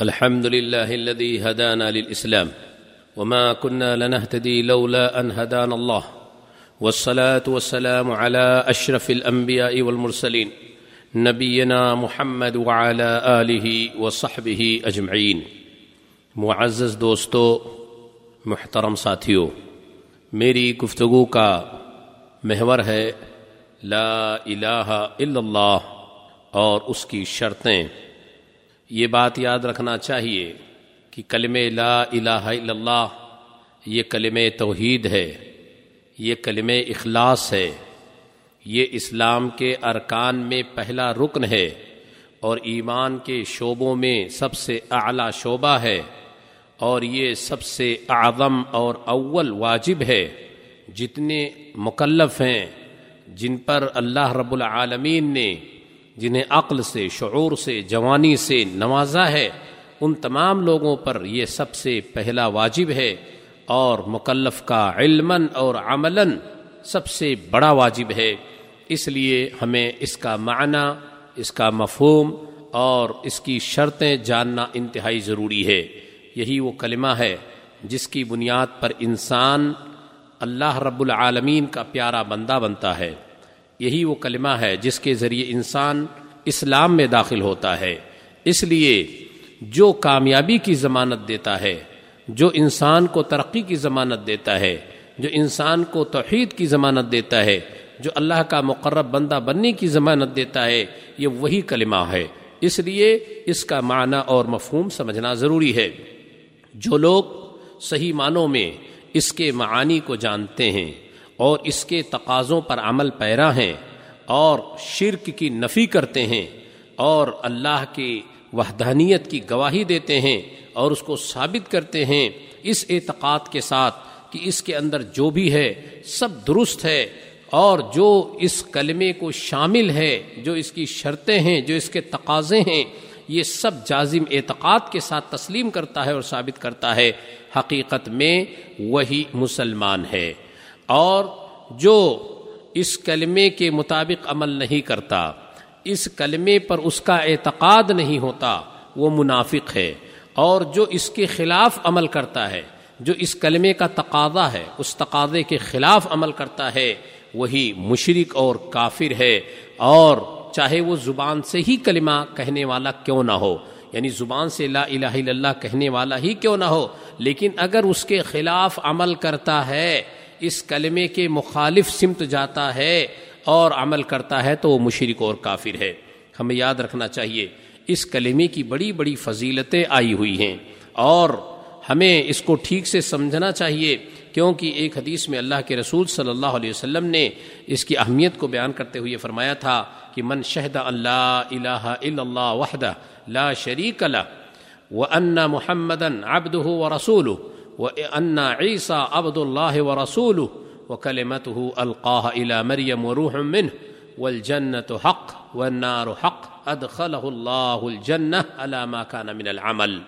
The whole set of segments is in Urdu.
الحمد لله الذي هدانا للاسلام وما كنا لنهتدي لولا ان هدانا الله والصلاه والسلام على اشرف الانبياء والمرسلين نبينا محمد وعلى اله وصحبه اجمعين معزز دوستو، محترم ساتھیو، میری گفتگو کا محور ہے لا الہ الا اللہ اور اس کی شرطیں۔ یہ بات یاد رکھنا چاہیے کہ کلم لا الہ الا اللہ، یہ کلم توحید ہے، یہ کلم اخلاص ہے، یہ اسلام کے ارکان میں پہلا رکن ہے اور ایمان کے شعبوں میں سب سے اعلیٰ شعبہ ہے اور یہ سب سے اعظم اور اول واجب ہے۔ جتنے مکلف ہیں، جن پر اللہ رب العالمین نے جنہیں عقل سے، شعور سے، جوانی سے نوازا ہے، ان تمام لوگوں پر یہ سب سے پہلا واجب ہے اور مکلف کا علم اور عملاً سب سے بڑا واجب ہے۔ اس لیے ہمیں اس کا معنی، اس کا مفہوم اور اس کی شرطیں جاننا انتہائی ضروری ہے۔ یہی وہ کلمہ ہے جس کی بنیاد پر انسان اللہ رب العالمین کا پیارا بندہ بنتا ہے۔ یہی وہ کلمہ ہے جس کے ذریعے انسان اسلام میں داخل ہوتا ہے۔ اس لیے جو کامیابی کی ضمانت دیتا ہے، جو انسان کو ترقی کی ضمانت دیتا ہے، جو انسان کو توحید کی ضمانت دیتا ہے، جو اللہ کا مقرب بندہ بننے کی ضمانت دیتا ہے، یہ وہی کلمہ ہے۔ اس لیے اس کا معنی اور مفہوم سمجھنا ضروری ہے۔ جو لوگ صحیح معنوں میں اس کے معانی کو جانتے ہیں اور اس کے تقاضوں پر عمل پیرا ہیں اور شرک کی نفی کرتے ہیں اور اللہ کی وحدانیت کی گواہی دیتے ہیں اور اس کو ثابت کرتے ہیں اس اعتقاد کے ساتھ کہ اس کے اندر جو بھی ہے سب درست ہے اور جو اس کلمے کو شامل ہے، جو اس کی شرطیں ہیں، جو اس کے تقاضے ہیں، یہ سب جازم اعتقاد کے ساتھ تسلیم کرتا ہے اور ثابت کرتا ہے۔ حقیقت میں وہی مسلمان ہے۔ اور جو اس کلمے کے مطابق عمل نہیں کرتا، اس کلمے پر اس کا اعتقاد نہیں ہوتا، وہ منافق ہے۔ اور جو اس کے خلاف عمل کرتا ہے، جو اس کلمے کا تقاضا ہے، اس تقاضے کے خلاف عمل کرتا ہے، وہی مشرق اور کافر ہے۔ اور چاہے وہ زبان سے ہی کلمہ کہنے والا کیوں نہ ہو یعنی زبان سے لا الہ الا اللہ کہنے والا ہی کیوں نہ ہو، لیکن اگر اس کے خلاف عمل کرتا ہے اس کلمے کے مخالف سمت جاتا ہے اور عمل کرتا ہے تو وہ مشرق اور کافر ہے۔ ہمیں یاد رکھنا چاہیے، اس کلمے کی بڑی بڑی فضیلتیں آئی ہوئی ہیں اور ہمیں اس کو ٹھیک سے سمجھنا چاہیے کیونکہ ایک حدیث میں اللہ کے رسول صلی اللہ علیہ وسلم نے اس کی اہمیت کو بیان کرتے ہوئے فرمایا تھا کہ من شہد اللہ الہ الا اللہ وحدہ لا شریک لہ وان محمدا عبدہ ورسولہ وان عیسی عبد اللہ ورسولہ وكلمته القاها الى مريم وروح منه والجنه حق والنار حق ادخله الله الجنه على ما كان من العمل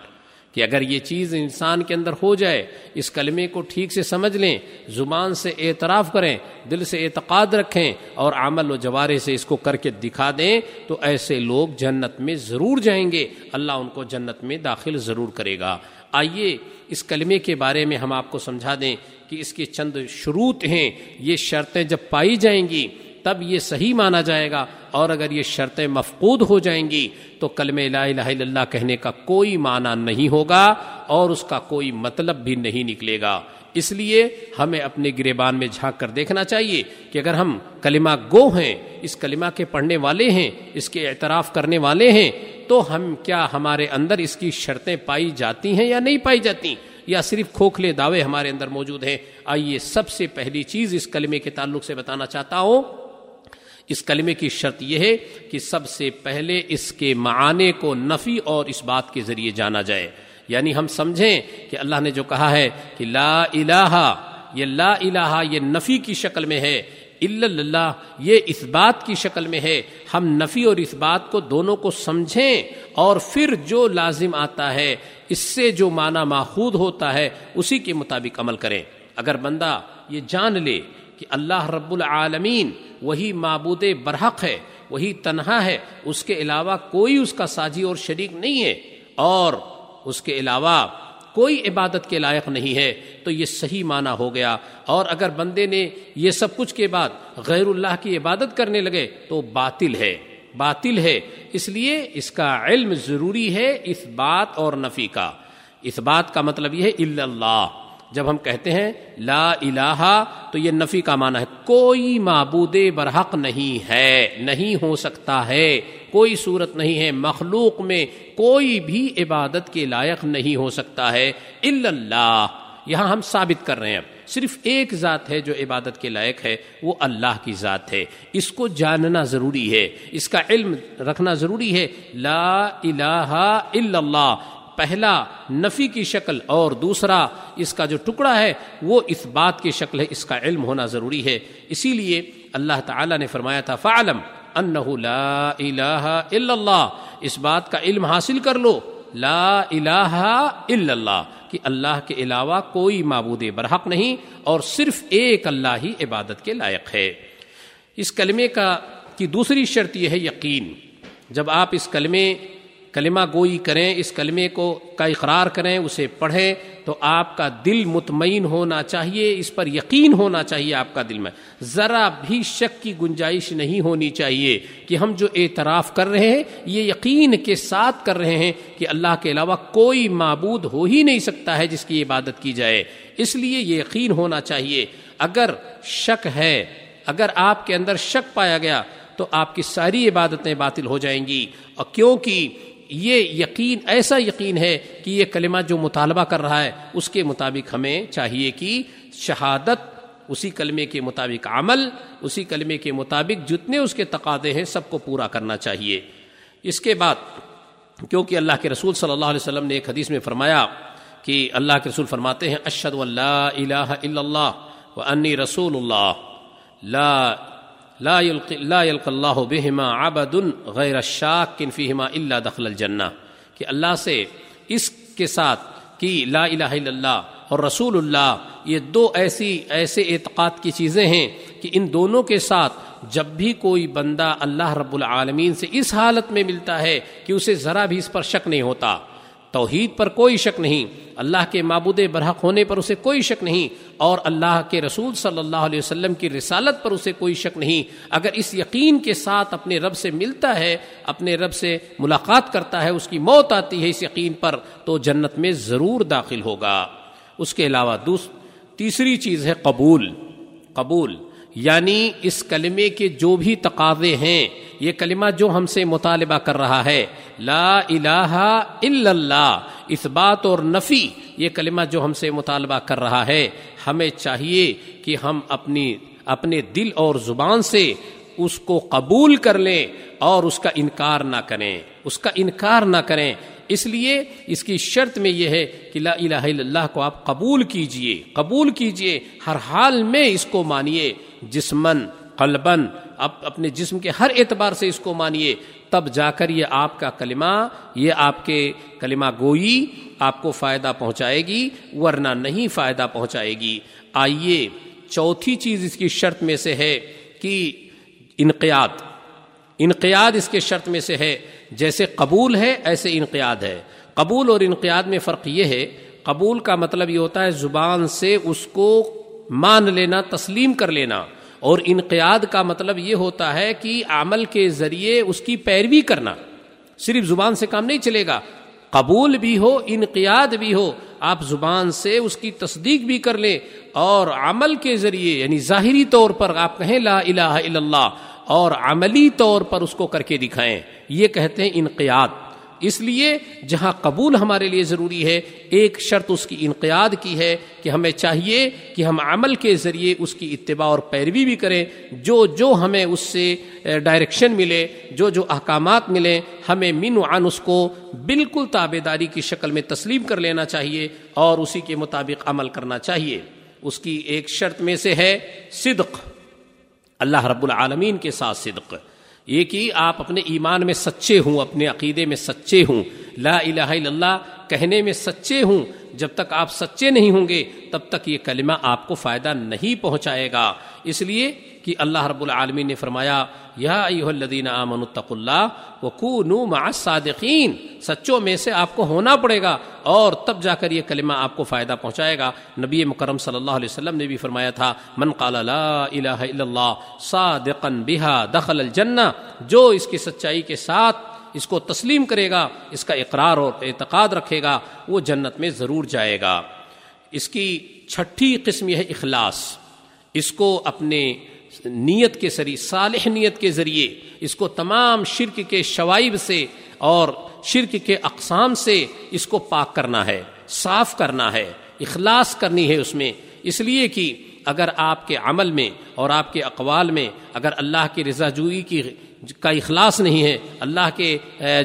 کہ اگر یہ چیز انسان کے اندر ہو جائے، اس کلمے کو ٹھیک سے سمجھ لیں، زبان سے اعتراف کریں، دل سے اعتقاد رکھیں اور عمل و جوارے سے اس کو کر کے دکھا دیں، تو ایسے لوگ جنت میں ضرور جائیں گے۔ اللہ ان کو جنت میں داخل ضرور کرے گا۔ آئیے اس کلمے کے بارے میں ہم آپ کو سمجھا دیں کہ اس کے چند شروط ہیں۔ یہ شرطیں جب پائی جائیں گی، تب یہ صحیح مانا جائے گا۔ اور اگر یہ شرطیں مفقود ہو جائیں گی، تو کلم لا الہ الا اللہ کہنے کا کوئی معنی نہیں ہوگا اور اس کا کوئی مطلب بھی نہیں نکلے گا۔ اس لیے ہمیں اپنے گریبان میں جھانک کر دیکھنا چاہیے کہ اگر ہم کلمہ گو ہیں، اس کلمہ کے پڑھنے والے ہیں، اس کے اعتراف کرنے والے ہیں تو ہم کیا ہمارے اندر اس کی شرطیں پائی جاتی ہیں یا نہیں پائی جاتی؟ یا صرف کھوکھلے دعوے ہمارے اندر موجود ہیں؟ آئیے سب سے پہلی چیز اس کلمے کے تعلق سے بتانا چاہتا ہوں۔ اس کلمے کی شرط یہ ہے کہ سب سے پہلے اس کے معانے کو نفی اور اس بات کے ذریعے جانا جائے۔ یعنی ہم سمجھیں کہ اللہ نے جو کہا ہے کہ لا الہ، یہ لا الہ یہ نفی کی شکل میں ہے۔ اللہ یہ اس بات کی شکل میں ہے ہم نفی اور اس بات کو دونوں کو سمجھیں اور پھر جو لازم آتا ہے اس سے جو معنی ماخود ہوتا ہے اسی کے مطابق عمل کریں اگر بندہ یہ جان لے کہ اللہ رب العالمین وہی معبود برحق ہے وہی تنہا ہے اس کے علاوہ کوئی اس کا ساجی اور شریک نہیں ہے اور اس کے علاوہ کوئی عبادت کے لائق نہیں ہے، تو یہ صحیح معنی ہو گیا۔ اور اگر بندے نے یہ سب کچھ کے بعد غیر اللہ کی عبادت کرنے لگے، تو باطل ہے۔ باطل ہے۔ اس لیے اس کا علم ضروری ہے اس بات اور نفی کا۔ اس بات کا مطلب یہ ہے اللہ۔ جب ہم کہتے ہیں لا الہ تو یہ نفی کا معنی ہے، کوئی معبود برحق نہیں ہے، نہیں ہو سکتا ہے، کوئی صورت نہیں ہے، مخلوق میں کوئی بھی عبادت کے لائق نہیں ہو سکتا ہے اللہ۔ یہاں ہم ثابت کر رہے ہیں، صرف ایک ذات ہے جو عبادت کے لائق ہے، وہ اللہ کی ذات ہے۔ اس کو جاننا ضروری ہے، اس کا علم رکھنا ضروری ہے، لا الہ الا اللہ۔ پہلا نفی کی شکل اور دوسرا اس کا جو ٹکڑا ہے، وہ اس بات کی شکل ہے، اس کا علم ہونا ضروری ہے۔ اسی لیے اللہ تعالی نے فرمایا تھا فعلم انہ لا الہ الا اللہ اس بات کا علم حاصل کر لو۔ لا الہ الا اللہ کہ اللہ کے علاوہ کوئی معبود برحق نہیں اور صرف ایک اللہ ہی عبادت کے لائق ہے۔ اس کلمے کا کی دوسری شرط یہ ہے یقین۔ جب آپ اس کلمے کلمہ گوئی کریں، اس کلمے کو کا اقرار کریں، اسے پڑھیں، تو آپ کا دل مطمئن ہونا چاہیے، اس پر یقین ہونا چاہیے آپ کا دل میں۔ ذرا بھی شک کی گنجائش نہیں ہونی چاہیے کہ ہم جو اعتراف کر رہے ہیں، یہ یقین کے ساتھ کر رہے ہیں کہ اللہ کے علاوہ کوئی معبود ہو ہی نہیں سکتا ہے جس کی عبادت کی جائے۔ اس لیے یہ یقین ہونا چاہیے۔ اگر شک ہے، اگر آپ کے اندر شک پایا گیا، تو آپ کی ساری عبادتیں باطل ہو جائیں گی۔ اور کیونکہ یہ یقین، ایسا یقین ہے کہ یہ کلمہ جو مطالبہ کر رہا ہے، اس کے مطابق ہمیں چاہیے کہ شہادت اسی کلمے کے مطابق عمل، اسی کلمے کے مطابق جتنے اس کے تقاضے ہیں، سب کو پورا کرنا چاہیے۔ اس کے بعد، کیونکہ اللہ کے رسول صلی اللہ علیہ وسلم نے ایک حدیث میں فرمایا کہ اللہ کے رسول فرماتے ہیں اشد اللہ الہ الا اللہ و انی رسول اللہ، لا لا يلق لا يلق اللہ بہما عبد غیر الشاک فیہما الا دخل الجنہ۔ کہ اللہ سے اس کے ساتھ کہ لا الہ الا اللہ اور رسول اللہ، یہ دو ایسی، ایسے اعتقاد کی چیزیں ہیں کہ ان دونوں کے ساتھ جب بھی کوئی بندہ اللہ رب العالمین سے اس حالت میں ملتا ہے کہ اسے ذرا بھی اس پر شک نہیں ہوتا۔ توحید پر کوئی شک نہیں، اللہ کے معبود برحق ہونے پر اسے کوئی شک نہیں، اور اللہ کے رسول صلی اللہ علیہ وسلم کی رسالت پر اسے کوئی شک نہیں۔ اگر اس یقین کے ساتھ اپنے رب سے ملتا ہے، اپنے رب سے ملاقات کرتا ہے، اس کی موت آتی ہے اس یقین پر، تو جنت میں ضرور داخل ہوگا۔ اس کے علاوہ تیسری چیز ہے قبول۔ قبول یعنی اس کلمے کے جو بھی تقاضے ہیں یہ کلمہ جو ہم سے مطالبہ کر رہا ہے۔ لا الہ الا اللہ اس بات اور نفی، یہ کلمہ جو ہم سے مطالبہ کر رہا ہے۔ ہمیں چاہیے کہ ہم اپنی، اپنے دل اور زبان سے اس کو قبول کر لیں اور اس کا انکار نہ کریں۔ اس کا انکار نہ کریں۔ اس لیے اس کی شرط میں یہ ہے کہ لا الہ الا اللہ کو آپ قبول کیجیے۔ قبول کیجیے۔ ہر حال میں اس کو مانیے۔ جسمن قلبن اب اپنے جسم کے ہر اعتبار سے اس کو مانیے، تب جا کر یہ آپ کا کلمہ، یہ آپ کے کلمہ گوئی آپ کو فائدہ پہنچائے گی، ورنہ نہیں فائدہ پہنچائے گی۔ آئیے، چوتھی چیز اس کی شرط میں سے ہے کہ انقیات انقیاد اس کے شرط میں سے ہے، جیسے قبول ہے، ایسے انقیاد ہے۔ قبول اور انقیاد میں فرق یہ ہے، قبول کا مطلب یہ ہوتا ہے زبان سے اس کو مان لینا، تسلیم کر لینا۔ اور انقیاد کا مطلب یہ ہوتا ہے کہ عمل کے ذریعے اس کی پیروی کرنا۔ صرف زبان سے کام نہیں چلے گا۔ قبول بھی ہو، انقیاد بھی ہو، آپ زبان سے اس کی تصدیق بھی کر لیں۔ اور عمل کے ذریعے یعنی ظاہری طور پر آپ کہیں لا الہ الا اللہ اور عملی طور پر اس کو کر کے دکھائیں۔ یہ کہتے ہیں انقیاد۔ اس لیے جہاں قبول ہمارے لیے ضروری ہے، ایک شرط اس کی انقیاد کی ہے کہ ہمیں چاہیے کہ ہم عمل کے ذریعے اس کی اتباع اور پیروی بھی کریں۔ جو جو ہمیں اس سے ڈائریکشن ملے، جو جو احکامات ملیں، ہمیں من عن اس کو بالکل تابے داری کی شکل میں تسلیم کر لینا چاہیے اور اسی کے مطابق عمل کرنا چاہیے۔ اس کی ایک شرط میں سے ہے صدق۔ اللہ رب العالمین کے ساتھ صدق۔ یہ کہ آپ اپنے ایمان میں سچے ہوں، اپنے عقیدے میں سچے ہوں، لا الہ الا اللہ، کہنے میں سچے ہوں جب تک آپ سچے نہیں ہوں گے، تب تک یہ کلمہ آپ کو فائدہ نہیں پہنچائے گا۔ اس لیے کہ اللہ رب العالمین نے فرمایا، یا الذین آمنوا اتقوا اللہ وکونوا مع الصادقین۔ سچوں میں سے آپ کو ہونا پڑے گا اور تب جا کر یہ کلمہ آپ کو فائدہ پہنچائے گا۔ نبی مکرم صلی اللہ علیہ وسلم نے بھی فرمایا تھا، من قال لا الہ الا اللہ صادقا بها دخل الجنہ، جو اس کی سچائی کے ساتھ اس کو تسلیم کرے گا، اس کا اقرار اور اعتقاد رکھے گا، وہ جنت میں ضرور جائے گا۔ اس کی چھٹی قسم یہ ہے اخلاص۔ اس کو اپنے نیت کے ذریعے، صالح نیت کے ذریعے، اس کو تمام شرک کے شوائب سے اور شرک کے اقسام سے اس کو پاک کرنا ہے، صاف کرنا ہے، اخلاص کرنی ہے اس میں۔ اس لیے کہ اگر آپ کے عمل میں اور آپ کے اقوال میں، اگر اللہ کی رضا جوئی کی کا اخلاص نہیں ہے، اللہ کے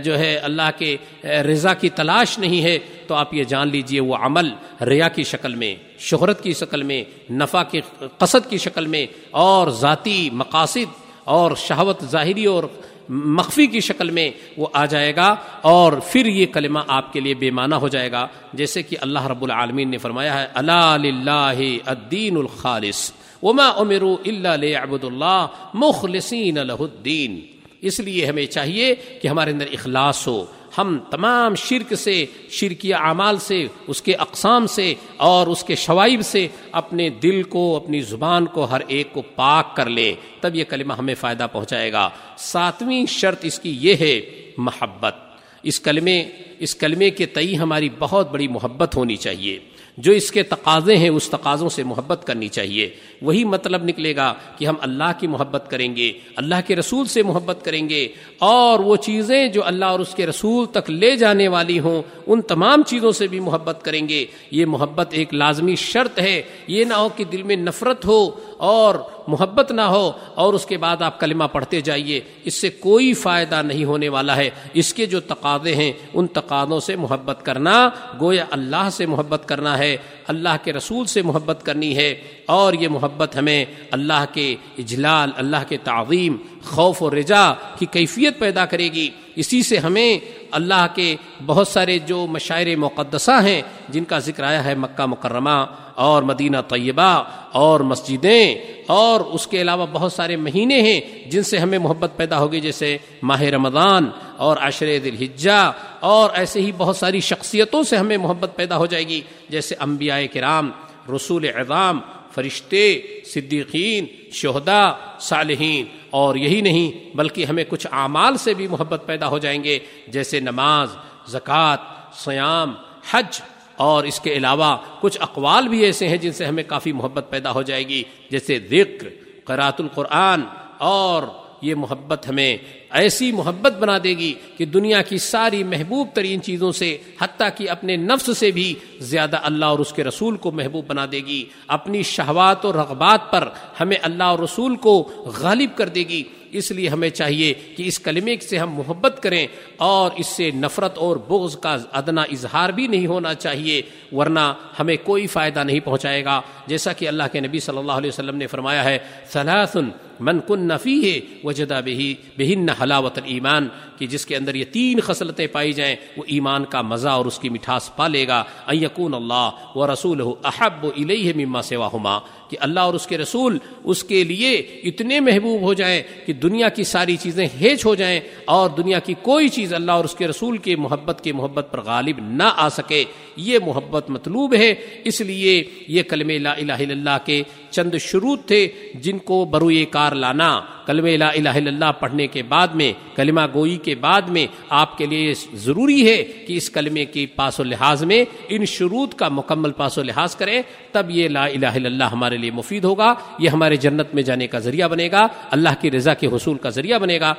جو ہے، اللہ کے رضا کی تلاش نہیں ہے، تو آپ یہ جان لیجیے وہ عمل ریا کی شکل میں، شہرت کی شکل میں، نفع کی قصد کی شکل میں اور ذاتی مقاصد اور شہوت ظاہری اور مخفی کی شکل میں وہ آ جائے گا اور پھر یہ کلمہ آپ کے لیے بے معنی ہو جائے گا۔ جیسے کہ اللہ رب العالمین نے فرمایا ہے اللہ الدین الخالص وما امروا الا ليعبدوا الله مخلصين له الدين اس لیے ہمیں چاہیے کہ ہمارے اندر اخلاص ہو۔ ہم تمام شرک سے شرکی اعمال سے، اس کے اقسام سے اور اس کے شوائب سے اپنے دل کو، اپنی زبان کو ہر ایک کو پاک کر لے تب یہ کلمہ ہمیں فائدہ پہنچائے گا۔ ساتویں شرط اس کی یہ ہے، محبت۔ اس کلمے اس کلمے کے تئی ہماری بہت بڑی محبت ہونی چاہیے۔ جو اس کے تقاضے ہیں، اس تقاضوں سے محبت کرنی چاہیے۔ وہی مطلب نکلے گا کہ ہم اللہ کی محبت کریں گے، اللہ کے رسول سے محبت کریں گے۔ اور وہ چیزیں جو اللہ اور اس کے رسول تک لے جانے والی ہوں، ان تمام چیزوں سے بھی محبت کریں گے۔ یہ محبت ایک لازمی شرط ہے۔ یہ نہ ہو کہ دل میں نفرت ہو اور محبت نہ ہو اور اس کے بعد آپ کلمہ پڑھتے جائیے۔ اس سے کوئی فائدہ نہیں ہونے والا ہے۔ اس کے جو تقاضے ہیں، ان تقاضوں سے محبت کرنا، گویا اللہ سے محبت کرنا ہے۔ اللہ کے رسول سے محبت کرنی ہے۔ اور یہ محبت ہمیں اللہ کے اجلال، اللہ کے تعظیم، خوف و رجا کی کیفیت پیدا کرے گی۔ اسی سے ہمیں اللہ کے بہت سارے جو مشاعر مقدسہ ہیں، جن کا ذکر آیا ہے مکہ مکرمہ اور مدینہ طیبہ اور مسجدیں اور اس کے علاوہ بہت سارے مہینے ہیں جن سے ہمیں محبت پیدا ہوگی، جیسے ماہ رمضان اور عشر دلحجہ اور ایسے ہی بہت ساری شخصیتوں سے ہمیں محبت پیدا ہو جائے گی، جیسے انبیاء کرام، رسول اعظام فرشتے، صدیقین شہدا صالحین، اور یہی نہیں، بلکہ ہمیں کچھ اعمال سے بھی محبت پیدا ہو جائیں گے، جیسے نماز، زکوٰۃ سیام حج، اور اس کے علاوہ کچھ اقوال بھی ایسے ہیں جن سے ہمیں کافی محبت پیدا ہو جائے گی، جیسے ذکر قرات القرآن، اور یہ محبت ہمیں ایسی محبت بنا دے گی کہ دنیا کی ساری محبوب ترین چیزوں سے، حتیٰ کہ اپنے نفس سے بھی زیادہ اللہ اور اس کے رسول کو محبوب بنا دے گی۔ اپنی شہوات و رغبات پر ہمیں اللہ اور رسول کو غالب کر دے گی۔ اس لیے ہمیں چاہیے کہ اس کلمے سے ہم محبت کریں اور اس سے نفرت اور بغض کا ادنا اظہار بھی نہیں ہونا چاہیے، ورنہ ہمیں کوئی فائدہ نہیں پہنچائے گا۔ جیسا کہ اللہ کے نبی صلی اللہ علیہ وسلم نے فرمایا ہے سلاسن من کن نفی ہے وجدہ بہی بہن حلاوت ایمان کہ جس کے اندر یہ تین خصلتیں پائی جائیں، وہ ایمان کا مزہ اور اس کی مٹھاس پا لے گا ایکون اللہ و رسول احب الیہ مما سواہما۔ کہ اللہ اور اس کے رسول اس کے لیے اتنے محبوب ہو جائیں کہ دنیا کی ساری چیزیں ہیچ ہو جائیں اور دنیا کی کوئی چیز اللہ اور اس کے رسول کے محبت کے محبت پر غالب نہ آ سکے۔ یہ محبت مطلوب ہے۔ اس لیے یہ کلم لا الہ الا اللہ کے چند شروط تھے جن کو بروئے کار لانا۔ کلم لا الہ الا اللہ پڑھنے کے بعد میں، کلمہ گوئی کے بعد میں آپ کے لیے ضروری ہے کہ اس کلمے کی پاس و لحاظ میں ان شروط کا مکمل پاس و لحاظ کریں۔ تب یہ لا الہ الا اللہ ہمارے لیے لیے مفید ہوگا۔ یہ ہمارے جنت میں جانے کا ذریعہ بنے گا۔ اللہ کی رضا کے حصول کا ذریعہ بنے گا۔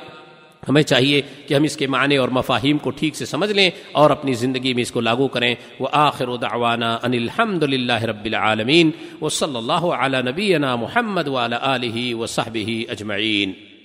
ہمیں چاہیے کہ ہم اس کے معنی اور مفاہیم کو ٹھیک سے سمجھ لیں اور اپنی زندگی میں اس کو لاگو کریں۔ وہ آخر دعوانا ان الحمد للہ رب العالمین۔ و صلی اللہ علیہ نبینا محمد والا علیہ و صحب اجمعین۔